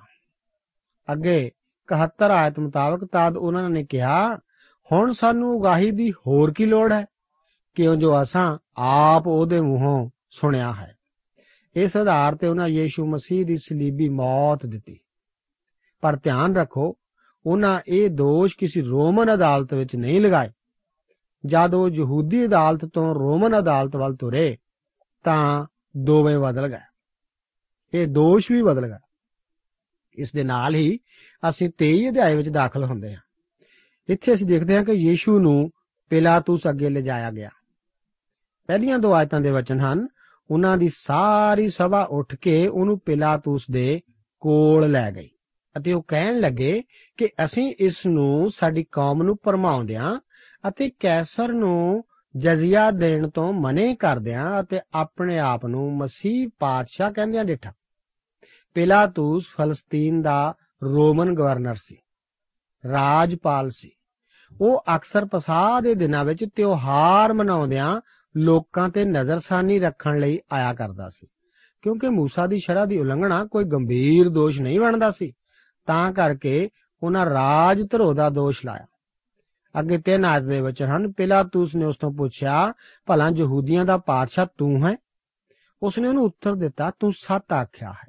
ਅੱਗੇ 71 ਆਇਤ ਮੁਤਾਬਕ ਤਦ ਉਹਨਾਂ ਨੇ ਕਿਹਾ, ਹੁਣ ਸਾਨੂੰ ਉਗਾਹੀ ਦੀ ਹੋਰ ਕੀ ਲੋੜ ਹੈ? ਕਿਉਂ ਜੋ ਅਸਾਂ ਆਪ ਉਹਦੇ ਮੂੰਹੋਂ ਸੁਣਿਆ ਹੈ? ਇਸ ਆਧਾਰ ਤੇ ਉਹਨਾਂ ਯੀਸ਼ੂ ਮਸੀਹ ਦੀ ਸਲੀਬੀ ਮੌਤ ਦਿੱਤੀ। ਪਰ ਧਿਆਨ ਰੱਖੋ, ਉਹਨਾਂ ਇਹ ਦੋਸ਼ ਕਿਸੇ ਰੋਮਨ ਅਦਾਲਤ ਵਿੱਚ ਨਹੀਂ ਲਗਾਏ। ਜਦ ਉਹ ਯਹੂਦੀ ਅਦਾਲਤ ਤੋਂ ਰੋਮਨ ਅਦਾਲਤ ਵੱਲ ਤੁਰੇ, ਤਾਂ ਦੋਵੇਂ ਬਦਲ ਗਏ। ਇਹ ਦੋਸ਼ ਵੀ ਬਦਲ ਗਏ। ਇਸ ਦੇ ਨਾਲ ਹੀ ਅਸੀਂ 23 ਅਧਿਆਏ ਵਿੱਚ ਦਾਖਲ ਹੁੰਦੇ ਹਾਂ। ਇੱਥੇ ਅਸੀਂ ਦੇਖਦੇ ਹਾਂ ਕਿ ਯੀਸ਼ੂ ਨੂੰ ਪਿਲਾਤੂਸ ਅੱਗੇ ਲਿਜਾਇਆ ਗਿਆ। ਪਹਿਲੀਆਂ ਦੋ ਆਇਤਾਂ ਦੇ ਵਚਨ ਹਨ ਉਹਨਾਂ ਦੀ ਸਾਰੀ ਸਭਾ ਉੱਠ ਕੇ ਉਹਨੂੰ ਪਿਲਾਤੂਸ ਦੇ ਕੋਲ ਲੈ ਗਈ। ਅਤੇ ਉਹ ਕਹਿਣ ਲੱਗੇ ਕਿ ਅਸੀਂ ਇਸ ਨੂੰ ਸਾਡੀ ਕੌਮ ਨੂੰ ਭਰਮਾਉਂਦਿਆਂ ਅਤੇ ਕੈਸਰ ਨੂੰ ਜਜ਼ੀਆ ਦੇਣ ਤੋਂ ਮਨੇ ਕਰਦਿਆਂ ਅਤੇ ਆਪਣੇ ਆਪ ਨੂੰ ਮਸੀਹ ਪਾਤਸ਼ਾਹ ਕਹਿੰਦਿਆਂ ਡਿਠਾ। ਪਿਲਾਤੂਸ ਫਲਸਤੀਨ ਦਾ ਰੋਮਨ ਗਵਰਨਰ ਸੀ, ਰਾਜਪਾਲ ਸੀ। ਉਹ ਅਕਸਰ ਪਸਾਹ ਦੇ ਦਿਨਾਂ ਵਿੱਚ ਤਿਉਹਾਰ ਮਨਾਉਂਦਿਆਂ ਲੋਕਾਂ ਤੇ ਨਜ਼ਰਸਾਨੀ ਰੱਖਣ ਲਈ ਆਇਆ ਕਰਦਾ ਸੀ ਕਿਉਂਕਿ موسی ਦੀ ਸ਼ਰ੍ਹਾ ਦੀ ਉਲੰਘਣਾ ਕੋਈ ਗੰਭੀਰ ਦੋਸ਼ ਨਹੀਂ ਬਣਦਾ ਸੀ ਤਾਂ ਕਰਕੇ ਉਹਨਾਂ ਰਾਜ ਧਰੋ ਦਾ ਦੋਸ਼ ਲਾਇਆ ਅੱਗੇ ਤਿੰਨ ਆਇਤ ਦੇ ਵਿੱਚ ਹਨ ਪਿਲਾਤੂਸ ਨੇ ਉਸ ਤੋਂ ਪੁੱਛਿਆ ਭਲਾ ਯਹੂਦੀਆਂ ਦਾ ਪਾਤਸ਼ਾਹ ਤੂੰ ਹੈ ਉਸਨੇ ਉਹਨੂੰ ਉੱਤਰ ਦਿੱਤਾ ਤੂੰ ਸੱਤ ਆਖਿਆ ਹੈ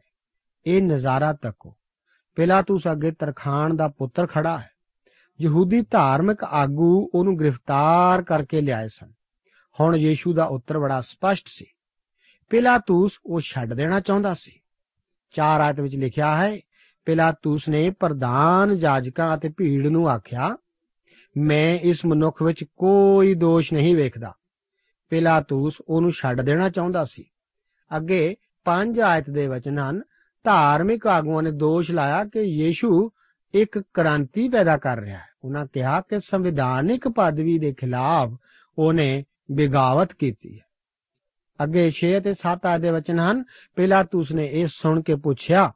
ਇਹ ਨਜ਼ਾਰਾ ਤੱਕੋ ਪਿਲਾਤੂਸ ਅੱਗੇ ਤਰਖਾਨ ਦਾ ਪੁੱਤਰ ਖੜਾ ਹੈ ਯਹੂਦੀ ਧਾਰਮਿਕ ਆਗੂ ਉਹਨੂੰ ਗ੍ਰਿਫਤਾਰ ਕਰਕੇ ਲਿਆਏ ਸਨ ਹੁਣ ਯੀਸ਼ੂ ਦਾ ਉੱਤਰ ਬੜਾ ਸਪਸ਼ਟ ਸੀ। ਪਿਲਾਤੂਸ ਉਹ ਛੱਡ ਦੇਣਾ ਚਾਹੁੰਦਾ ਸੀ। ਚਾਰ ਆਇਤ ਵਿੱਚ ਲਿਖਿਆ ਹੈ, ਪਿਲਾਤੂਸ ਨੇ ਪ੍ਰਧਾਨ ਜਾਜਕਾਂ ਅਤੇ ਭੀੜ ਨੂੰ ਆਖਿਆ, ਮੈਂ ਇਸ ਮਨੁੱਖ ਵਿੱਚ ਕੋਈ ਦੋਸ਼ ਨਹੀਂ ਵੇਖਦਾ। ਪਿਲਾਤੂਸ ਉਹਨੂੰ ਛੱਡ ਦੇਣਾ ਚਾਹੁੰਦਾ ਸੀ। ਅੱਗੇ ਪੰਜ ਆਇਤ ਦੇ ਵਚਨ ਹਨ, ਧਾਰਮਿਕ ਆਗੂਆਂ ਨੇ ਦੋਸ਼ ਲਾਇਆ ਕਿ ਯੀਸ਼ੂ ਇੱਕ ਕ੍ਰਾਂਤੀ ਪੈਦਾ ਕਰ ਰਿਹਾ ਹੈ। ਉਹਨਾਂ ਕਿਹਾ ਕਿ ਸੰਵਿਧਾਨਿਕ ਪਦਵੀ ਦੇ ਖਿਲਾਫ ਉਹਨੇ ਬਿਗਾਵਤ ਕੀਤੀ ਹੈ। ਅੱਗੇ 6 ਅਤੇ 7 ਆਇਤ ਦੇ ਵਚਨ ਹਨ, ਪਿਲਾਤੂਸ ਨੇ ਇਹ ਸੁਣ ਕੇ ਪੁੱਛਿਆ,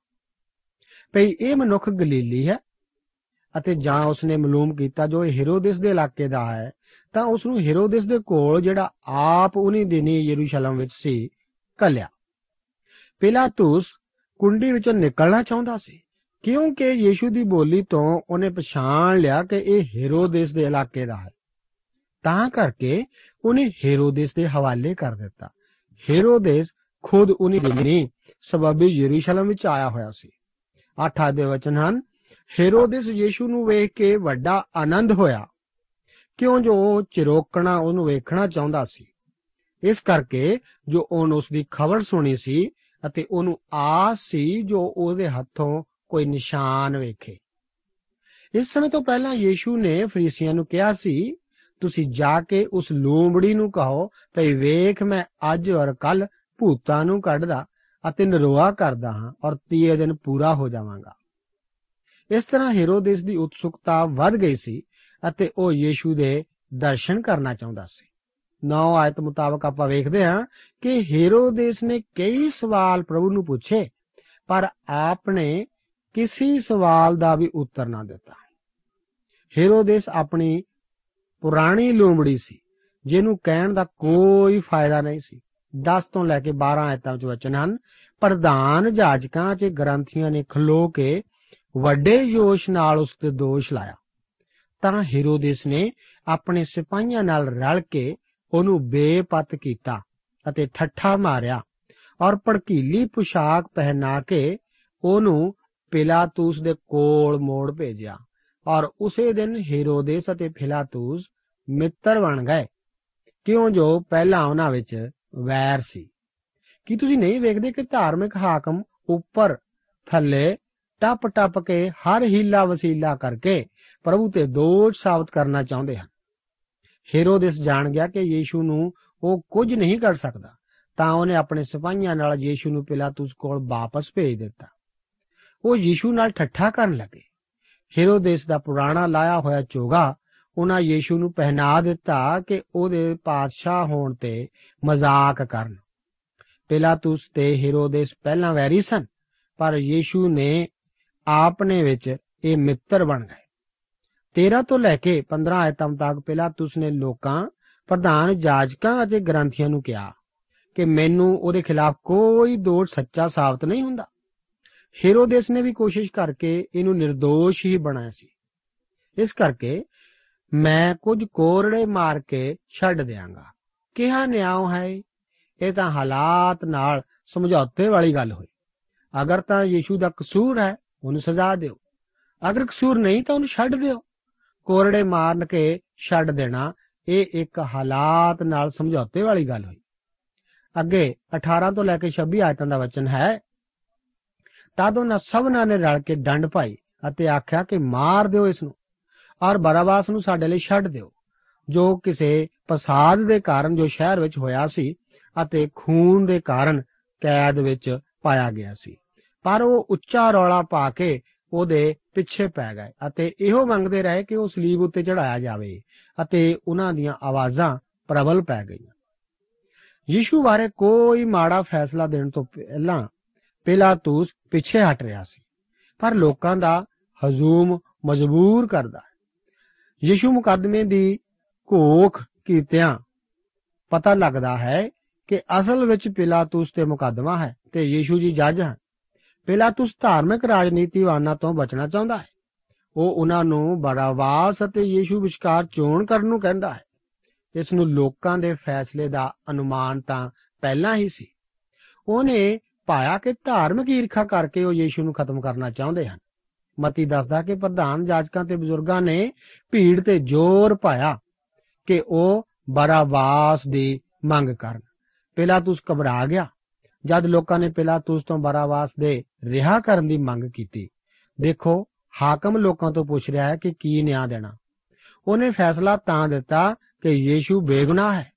ਭਈ ਇਹ ਮਨੁੱਖ ਗਲੀਲੀ ਹੈ? ਅਤੇ ਜਾਂ ਉਸਨੇ ਮਾਲੂਮ ਕੀਤਾ ਜੋ ਇਹ ਹੈਰੋਦਿਸ ਦੇ ਇਲਾਕੇ ਦਾ ਹੈ, ਤਾਂ ਉਸ ਨੂੰ ਹੈਰੋਦਿਸ ਦੇ ਕੋਲ ਜਿਹੜਾ ਆਪ ਉਨੀ ਦਿਨੀ ਯਰੂਸ਼ਲਮ ਵਿੱਚ ਸੀ ਕੱਲਿਆ ਪਿਲਾਤੂਸ ਕੁੰਡੀ ਵਿੱਚੋਂ ਨਿਕਲਣਾ ਚਾਹੁੰਦਾ ਸੀ, ਕਿਉਂਕਿ ਯੀਸ਼ੂ ਦੀ ਬੋਲੀ ਤੋਂ ਉਹਨੇ ਪਛਾਣ ਲਿਆ ਕਿ ਇਹ ਹੈਰੋਦਿਸ ਦੇ ਇਲਾਕੇ ਦਾ ਹੈ। ਤਾਂ ਕਰਕੇ ਉਹਨੇ ਹੈਰੋਦਿਸ ਦੇ ਹਵਾਲੇ ਕਰ ਦਿੱਤਾ। ਹੈਰੋਦਿਸ ਖੁਦ ਉਨੀ ਦਿਨੀ ਸਬਬੀ ਯਰੂਸ਼ਲਮ ਵਿੱਚ ਆਇਆ ਹੋਇਆ ਸੀ। ਅੱਠ ਦੇ ਵਚਨ ਹਨ। ਹੈਰੋਦਿਸ ਯੀਸ਼ੂ ਨੂੰ ਵੇਖ ਕੇ ਵੱਡਾ ਆਨੰਦ ਹੋਇਆ। ਕਿਉਂ ਜੋ ਉਹ ਚਿਰੋਕਣਾ ਉਹਨੂੰ ਵੇਖਣਾ ਚਾਹੁੰਦਾ ਸੀ। ਇਸ ਕਰਕੇ ਜੋ ਉਹਨ ਉਸ ਦੀ ਖਬਰ ਸੁਣੀ ਸੀ ਅਤੇ ਉਹਨੂੰ ਆਸ ਸੀ ਜੋ ਉਹਦੇ ਹੱਥੋਂ ਕੋਈ ਨਿਸ਼ਾਨ ਵੇਖੇ। ਇਸ ਸਮੇਂ ਤੋਂ ਪਹਿਲਾਂ ਯੀਸ਼ੂ ਨੇ ਫਰੀਸੀਆਂ ਨੂੰ ਕਿਹਾ ਸੀ ਤੁਸੀਂ ਜਾ ਕੇ ਉਸ ਲੋਮੜੀ ਨੂੰ ਕਹੋ, ਭਈ ਵੇਖ ਮੈਂ ਅੱਜ ਔਰ ਕੱਲ ਭੂਤਾਂ ਨੂੰ ਕੱਢਦਾ ਅਤੇ ਨਿਰੋਆ ਕਰਦਾ ਹਾਂ ਔਰ ਤੀਏ ਦਿਨ ਪੂਰਾ ਹੋ ਜਾਵਾਂਗਾ। ਇਸ ਤਰ੍ਹਾਂ ਹੈਰੋਦੇਸ ਦੀ ਉਤਸੁਕਤਾ ਵੱਧ ਗਈ ਸੀ ਅਤੇ ਉਹ ਯੀਸ਼ੂ ਦੇ ਦਰਸ਼ਨ ਕਰਨਾ ਚਾਹੁੰਦਾ ਸੀ। 9 ਆਇਤ ਮੁਤਾਬਕ ਆਪਾਂ ਵੇਖਦੇ ਹਾਂ ਕਿ ਹੈਰੋਦੇਸ ਨੇ ਕਈ ਸਵਾਲ ਪ੍ਰਭੂ ਨੂੰ ਪੁੱਛੇ, ਪਰ ਆਪ ਨੇ ਕਿਸੇ ਸਵਾਲ ਦਾ ਵੀ ਉੱਤਰ ਨਾ ਦਿੱਤਾ। ਹੈਰੋਦੇਸ ਆਪਣੀ ਪੁਰਾਣੀ ਲੋਮੜੀ ਸੀ, ਜਿਹਨੂੰ ਕਹਿਣ ਦਾ ਕੋਈ ਫਾਇਦਾ ਨਹੀਂ ਸੀ। 10 ਤੋਂ ਲੈ ਕੇ 12 ਆਇਤਾਂ ਵਿੱਚ ਵਚਨ ਹਨ, ਪ੍ਰਧਾਨ ਜਾਜਕਾਂ ਤੇ ਗ੍ਰੰਥੀਆਂ ਨੇ ਖਲੋ ਕੇ ਵੱਡੇ ਜੋਸ਼ ਨਾਲ ਉਸ ਤੇ ਦੋਸ਼ ਲਾਇਆ। ਤਾਂ ਹੈਰੋਦੇਸ ਨੇ ਆਪਣੇ ਸਿਪਾਹੀਆਂ ਨਾਲ ਰਲ ਕੇ ਉਹਨੂੰ ਬੇਪਤ ਕੀਤਾ ਅਤੇ ਠੱਠਾ ਮਾਰਿਆ ਔਰ ਭੜਕੀਲੀ ਪੁਸ਼ਾਕ ਪਹਿਨਾ ਕੇ ਉਹਨੂੰ ਪਿਲਾਤੂਸ ਦੇ ਕੋਲ ਮੋੜ ਭੇਜਿਆ। ਔਰ ਉਸੇ ਦਿਨ ਹੈਰੋਦੇਸ ਅਤੇ ਫਿਲਾਤੂਸ ਮਿੱਤਰ ਬਣ ਗਏ। ਕਿਉਂ ਜੋ ਪਹਿਲਾਂ ਉਹਨਾਂ ਵਿੱਚ ਵੈਰ ਸੀ? ਕੀ ਤੁਸੀਂ ਨਹੀਂ ਵੇਖਦੇ ਕਿ ਧਾਰਮਿਕ ਹਾਕਮ ਉੱਪਰ ਥੱਲੇ ਟੱਪ ਟੱਪ ਕੇ ਹਰ ਹੀਲਾ ਵਸੀਲਾ ਕਰਕੇ ਪ੍ਰਭੂ ਤੇ ਦੋਸ਼ ਸਾਬਤ ਕਰਨਾ ਚਾਹੁੰਦੇ ਹਨ? ਹੈਰੋਦੇਸ ਜਾਣ ਗਿਆ ਕਿ ਯੀਸ਼ੂ ਨੂੰ ਉਹ ਕੁਝ ਨਹੀਂ ਕਰ ਸਕਦਾ, ਤਾਂ ਉਹਨੇ ਆਪਣੇ ਸਿਪਾਹੀਆਂ ਨਾਲ ਯੀਸ਼ੂ ਨੂੰ ਪਿਲਾਤੂਸ ਕੋਲ ਵਾਪਸ ਭੇਜ ਦਿੱਤਾ। ਉਹ ਯੀਸ਼ੂ ਨਾਲ ਠੱਠਾ ਕਰਨ ਲੱਗੇ। ਹੈਰੋਦੇਸ ਦਾ ਪੁਰਾਣਾ ਲਾਇਆ ਹੋਇਆ ਚੋਗਾ ਉਹਨਾਂ ਯੀਸ਼ੂ ਨੂੰ ਪਹਿਨਾ ਦਿੱਤਾ ਕਿ ਉਹਦੇ ਪਾਤਸ਼ਾਹ ਹੋਣ ਤੇ ਮਜ਼ਾਕ ਕਰਨ। ਪਿਲਾਤੂਸ ਤੇ ਹੈਰੋਦੇਸ ਪਹਿਲਾਂ ਵੈਰੀ ਸਨ, ਪਰ ਯੀਸ਼ੂ ਨੇ ਆਪਨੇ ਵਿੱਚ ਇਹ ਮਿੱਤਰ ਬਣ ਗਏ। 13 ਤੋਂ ਲੈ ਕੇ 15 ਆਇਤਾਂ ਤੱਕ ਪਿਲਾਤੂਸ ਨੇ ਲੋਕਾਂ, ਪ੍ਰਧਾਨ ਜਾਜਕਾਂ ਅਤੇ ਗ੍ਰੰਥੀਆਂ ਨੂੰ ਕਿਹਾ ਕਿ ਮੈਨੂੰ ਉਹਦੇ ਖਿਲਾਫ ਕੋਈ ਦੋਸ਼ ਸੱਚਾ ਸਾਬਤ ਨਹੀਂ ਹੁੰਦਾ। ਹੈਰੋਦੇਸ ਨੇ ਵੀ ਕੋਸ਼ਿਸ਼ ਕਰਕੇ ਇਹਨੂੰ નિર્ਦੋਸ਼ ਹੀ ਬਣਾਇਆ ਸੀ। ਇਸ ਕਰਕੇ ਮੈਂ ਕੁਝ ਕੋਰੜੇ ਮਾਰ ਕੇ ਛੱਡ ਦਿਆਂਗਾ। ਕਿਹਾ ਨਿਆਂ ਹੈ, ਇਹ ਤਾਂ ਹਾਲਾਤ ਨਾਲ ਸਮਝੌਤੇ ਵਾਲੀ ਗੱਲ ਹੋਈ। ਅਗਰ ਤਾਂ ਯੀਸ਼ੂ ਦਾ ਕਸੂਰ ਹੈ, ਉਹਨੂੰ ਸਜ਼ਾ ਦਿਓ। ਅਗਰ ਕਸੂਰ ਨਹੀਂ ਤਾਂ ਉਹਨੂੰ ਛੱਡ ਦਿਓ। ਕੋਰੜੇ ਮਾਰਨ ਕੇ ਛੱਡ ਦੇਣਾ, ਇਹ ਇੱਕ ਹਾਲਾਤ ਨਾਲ ਸਮਝੌਤੇ ਵਾਲੀ ਗੱਲ ਹੋਈ। ਅੱਗੇ 18 ਤੋਂ ਲੈ ਕੇ 26 ਆਇਤਾਂ ਦਾ ਵਚਨ ਹੈ ਤਦ ਉਹਨਾਂ ਸਭਨਾਂ ਨੇ ਰਲ ਕੇ ਡੰਡ ਪਾਈ ਅਤੇ ਆਖਿਆ ਕਿ ਮਾਰ ਦਿਓ ਇਸ ਨੂੰ ਔਰ ਬਰਾਬਾਸ ਨੂੰ ਸਾਡੇ ਲਈ ਛੱਡ ਦਿਓ, ਜੋ ਕਿਸੇ ਪਸਾਦ ਦੇ ਕਾਰਨ ਜੋ ਸ਼ਹਿਰ ਵਿੱਚ ਹੋਇਆ ਸੀ ਅਤੇ ਖੂਨ ਦੇ ਕਾਰਨ ਕੈਦ ਵਿੱਚ ਪਾਇਆ ਗਿਆ ਸੀ। ਪਰ ਉਹ ਉੱਚਾ ਰੌਲਾ ਪਾ ਕੇ ਉਹਦੇ ਪਿੱਛੇ ਪੈ ਗਏ ਅਤੇ ਇਹੋ ਮੰਗਦੇ ਰਹੇ ਕਿ ਉਹ ਸਲੀਬ ਉੱਤੇ ਚੜਾਇਆ ਜਾਵੇ ਅਤੇ ਉਹਨਾਂ ਦੀਆਂ ਆਵਾਜ਼ਾਂ ਪ੍ਰਬਲ ਪੈ ਗਈਆਂ। ਯੀਸ਼ੂ ਬਾਰੇ ਕੋਈ ਮਾੜਾ ਫੈਸਲਾ ਦੇਣ ਤੋਂ ਪਹਿਲਾਂ ਪਿਲਾਤੂਸ ਪਿੱਛੇ ਹਟ ਰਿਹਾ ਸੀ, ਪਰ ਲੋਕਾਂ ਦਾ ਹਜੂਮ ਮਜਬੂਰ ਕਰਦਾ ਯੀਸ਼ੂ ਮੁਕੱਦਮੇ ਦੀ ਘੋਖ ਕੀਤਿਆਂ ਪਤਾ ਲੱਗਦਾ ਹੈ ਕਿ ਅਸਲ ਵਿੱਚ ਪਿਲਾਤੂਸ ਤੇ ਮੁਕੱਦਮਾ ਹੈ ਤੇ ਯੀਸ਼ੂ ਜੀ ਜੱਜ ਹਨ। ਪਿਲਾਤੂਸ ਧਾਰਮਿਕ ਰਾਜਨੀਤੀਵਾਨਾਂ ਤੋਂ ਬਚਣਾ ਚਾਹੁੰਦਾ ਹੈ। ਉਹ ਉਹਨਾਂ ਨੂੰ ਬਰਾਵਾਸ ਅਤੇ ਯੀਸ਼ੂ ਵਿਚਕਾਰ ਚੋਣ ਕਰਨ ਨੂੰ ਕਹਿੰਦਾ ਹੈ। ਇਸ ਨੂੰ ਲੋਕਾਂ ਦੇ ਫੈਸਲੇ ਦਾ ਅਨੁਮਾਨ ਤਾਂ ਪਹਿਲਾਂ ਹੀ ਸੀ। ਉਹਨੇ ਪਾਇਆ ਕਿ ਧਾਰਮਿਕ ਈਰਖਾ ਕਰਕੇ ਉਹ ਯੀਸ਼ੂ ਨੂੰ ਖਤਮ ਕਰਨਾ ਚਾਹੁੰਦੇ ਹਨ। ਮਤੀ ਦੱਸਦਾ ਕਿ ਪ੍ਰਧਾਨ ਜਾਜਕਾਂ ਤੇ ਬਜ਼ੁਰਗਾਂ ਨੇ ਭੀੜ ਤੇ ਜ਼ੋਰ ਪਾਇਆ ਕਿ ਉਹ ਬਰਾਵਾਸ ਦੀ ਮੰਗ ਕਰਨ। ਪਿਲਾਤੂਸ ਘਬਰਾ ਗਿਆ। ਜਦ ਲੋਕਾਂ ਨੇ ਪਿਲਾਤੂਸ ਤੋਂ ਬਰਾਵਾਸ ਦੇ ਰਿਹਾ ਕਰਨ ਦੀ ਮੰਗ ਕੀਤੀ, ਦੇਖੋ, ਹਾਕਮ ਲੋਕਾਂ ਤੋਂ ਪੁੱਛ ਰਿਹਾ ਹੈ ਕਿ ਕੀ ਨਿਆਂ ਦੇਣਾ। ਉਹਨੇ ਫੈਸਲਾ ਤਾਂ ਦਿੱਤਾ ਕਿ ਯੀਸ਼ੂ ਬੇਗੁਨਾਹ ਹੈ,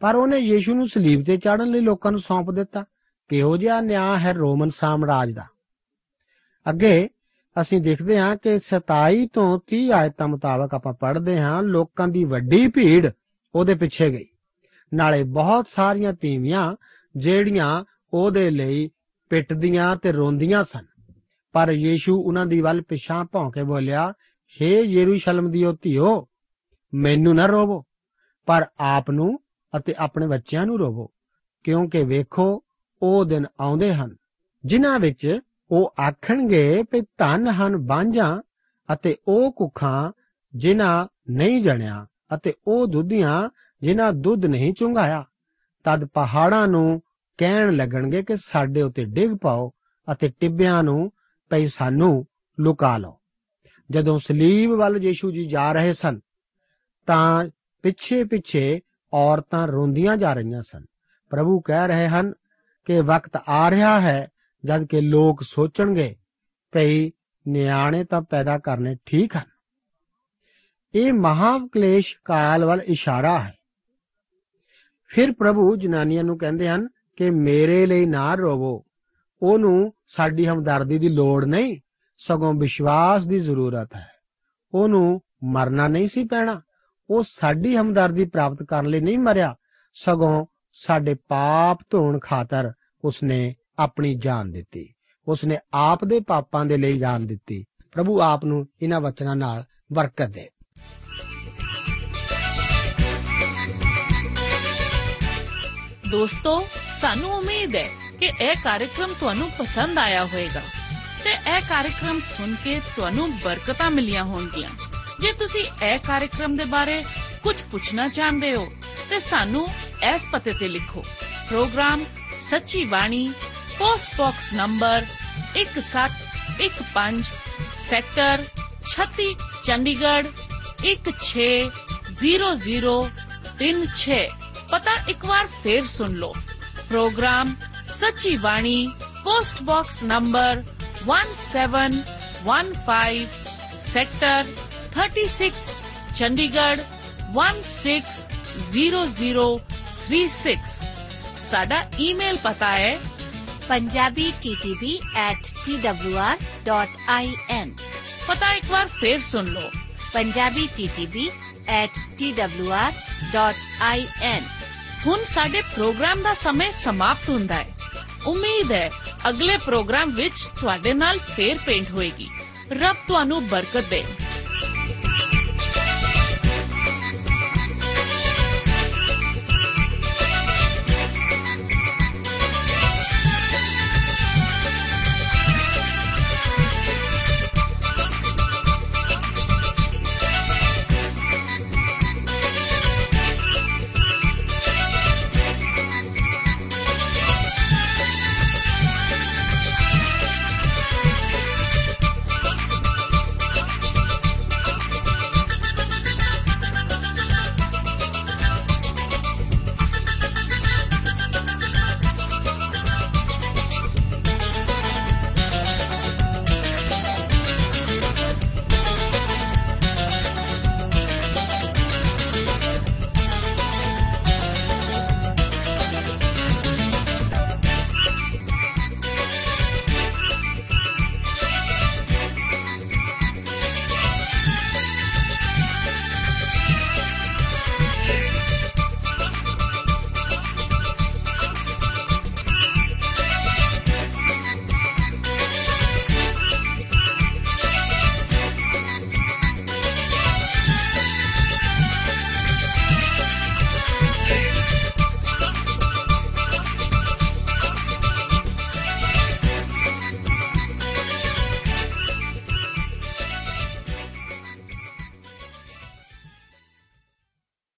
ਪਰ ਉਹਨੇ ਯੀਸ਼ੂ ਨੂੰ ਸਲੀਬ ਤੇ ਚਾੜਨ ਲਈ ਲੋਕਾਂ ਨੂੰ ਸੌਂਪ ਦਿੱਤਾ। ਕਿਹੋ ਜਿਹਾ ਨਿਆਂ ਹੈ ਰੋਮਨ ਸਾਮਰਾਜ ਦਾ? ਅੱਗੇ ਅਸੀਂ ਦੇਖਦੇ ਹਾਂ ਕਿ 27 ਤੋਂ 30 ਆਇਤਾਂ ਮੁਤਾਬਕ ਆਪਾਂ ਪੜ੍ਹਦੇ ਹਾਂ, ਲੋਕਾਂ ਦੀ ਵੱਡੀ ਭੀੜ ਉਹਦੇ ਪਿੱਛੇ ਗਈ। ਨਾਲੇ ਬਹੁਤ ਸਾਰੀਆਂ ਤੀਵੀਆਂ ਜਿਹੜੀਆਂ ਉਹਦੇ ਲਈ ਪਿੱਟਦੀਆਂ ਤੇ ਰੋਂਦੀਆਂ ਸਨ। ਪਰ ਯੀਸ਼ੂ ਉਹਨਾਂ ਦੀ ਵੱਲ ਪਿਛਾਂ ਭੌਂ ਕੇ ਬੋਲਿਆ, ਹੇ ਯਰੂਸ਼ਲਮ ਦੀ ਉਹ ਧੀਓ, ਮੈਨੂੰ ਨਾ ਰੋਵੋ, ਪਰ ਆਪ ਨੂੰ ਅਤੇ ਆਪਣੇ ਬੱਚਿਆਂ ਨੂੰ ਰੋਵੋ, ਕਿਉਂਕਿ ਵੇਖੋ ਉਹ ਦਿਨ ਆਉਂਦੇ ਹਨ, ਜਿਨ੍ਹਾਂ ਵਿੱਚ ਉਹ ਆਖਣਗੇ ਕਿ ਧੰਨ ਹਨ ਬਾਂਝਾਂ ਅਤੇ ਉਹ ਕੁੱਖਾਂ ਜਿਨ੍ਹਾਂ ਨਹੀਂ ਜਣਿਆ ਅਤੇ ਉਹ ਦੁੱਧੀਆਂ ਜਿਨ੍ਹਾਂ ਦੁੱਧ ਨਹੀਂ ਚੁੰਘਾਇਆ। ਤਦ ਪਹਾੜਾਂ ਨੂੰ ਕਹਿਣ ਲੱਗਣਗੇ ਕਿ ਸਾਡੇ ਉੱਤੇ ਡਿੱਗ ਪਾਓ ਅਤੇ ਟਿੱਬਿਆਂ ਨੂੰ ਪਈ ਸਾਨੂੰ ਲੁਕਾ ਲਓ। ਜਦੋਂ ਸਲੀਬ ਵੱਲ ਯੀਸ਼ੂ ਜੀ ਜਾ ਰਹੇ ਸਨ, ਤਾਂ ਪਿੱਛੇ ਪਿੱਛੇ ਔਰਤਾਂ ਰੋਂਦੀਆਂ ਜਾ ਰਹੀਆਂ ਸਨ। ਪ੍ਰਭੂ ਕਹਿ ਰਹੇ ਹਨ ਕਿ ਵਕਤ ਆ ਰਿਹਾ ਹੈ ਜਦ ਕਿ ਲੋਕ ਸੋਚਣਗੇ, ਭਈ ਨਿਆਣੇ ਤਾਂ ਪੈਦਾ ਕਰਨੇ ਠੀਕ ਹਨ। ਇਹ ਮਹਾਕਲੇਸ਼ ਕਾਲ ਵੱਲ ਇਸ਼ਾਰਾ ਹੈ। ਫਿਰ ਪ੍ਰਭੂ ਜਨਾਨੀਆਂ ਨੂੰ ਕਹਿੰਦੇ ਹਨ ਕਿ ਮੇਰੇ ਲਈ ਨਾ ਰੋਵੋ। ਉਹਨੂੰ ਸਾਡੀ ਹਮਦਰਦੀ ਦੀ ਲੋੜ ਨਹੀਂ, ਸਗੋਂ ਵਿਸ਼ਵਾਸ ਦੀ ਜ਼ਰੂਰਤ ਹੈ। ਉਹਨੂੰ ਮਰਨਾ ਨਹੀਂ ਸੀ ਪੈਣਾ। ਉਹ ਸਾਡੀ ਹਮਦਰਦੀ ਪ੍ਰਾਪਤ ਕਰਨ ਲਈ ਨਹੀਂ ਮਰਿਆ, ਸਗੋਂ ਸਾਡੇ ਪਾਪ ਧੋਣ ਖਾਤਰ ਉਸਨੇ ਆਪਣੀ ਜਾਨ ਦਿੱਤੀ। ਉਸਨੇ ਆਪ ਦੇ ਪਾਪਾਂ ਦੇ ਲਈ ਜਾਨ ਦਿੱਤੀ। ਪ੍ਰਭੂ ਆਪ ਨੂੰ ਇਹਨਾਂ ਵਚਨਾਂ ਨਾਲ ਬਰਕਤ ਦੇ। ਦੋਸਤੋ, ਸਾਨੂੰ ਉਮੀਦ ਹੈ ਕਿ ਇਹ ਕਾਰਜਕ੍ਰਮ ਤੁਹਾਨੂੰ ਪਸੰਦ ਆਇਆ ਹੋਵੇਗਾ ਤੇ ਇਹ ਕਾਰਜਕ੍ਰਮ ਸੁਣ ਕੇ ਤੁਹਾਨੂੰ ਬਰਕਤਾਂ ਮਿਲੀਆਂ ਹੋਣਗੀਆਂ। ਜੇ ਤੁਸੀਂ ਇਹ ਕਾਰਜਕ੍ਰਮ ਦੇ ਬਾਰੇ ਕੁਝ ਪੁੱਛਣਾ ਚਾਹੁੰਦੇ ਹੋ ਤੇ ਸਾਨੂੰ एस पते ते लिखो। Program Sachi Vani post box number एक सत एक पंज सेक्टर छत्ती, चंडीगढ़ एक छे ज़ीरो ज़ीरो, तीन छे। पता एक बार फिर सुन लो। Program Sachi Vani, post box number one seven one five, sector thirty six, Chandigarh one six zero zero 36 ਸਾਡਾ ਈਮੇਲ ਪਤਾ ਹੈ punjabi.ttb@twr.in ਪਤਾ ਇੱਕ ਵਾਰ ਫੇਰ ਸੁਣ ਲਓ। punjabi.ttb@twr.in ਹੁਣ ਸਾਡੇ ਪ੍ਰੋਗਰਾਮ ਦਾ ਸਮੇਂ ਸਮਾਪਤ ਹੁੰਦਾ ਹੈ। ਉਮੀਦ ਹੈ ਅਗਲੇ ਪ੍ਰੋਗਰਾਮ ਵਿੱਚ ਤੁਹਾਡੇ ਨਾਲ ਫੇਰ ਪੇਂਟ ਹੋਏਗੀ। ਰੱਬ ਤੁਹਾਨੂੰ ਬਰਕਤ ਦੇ।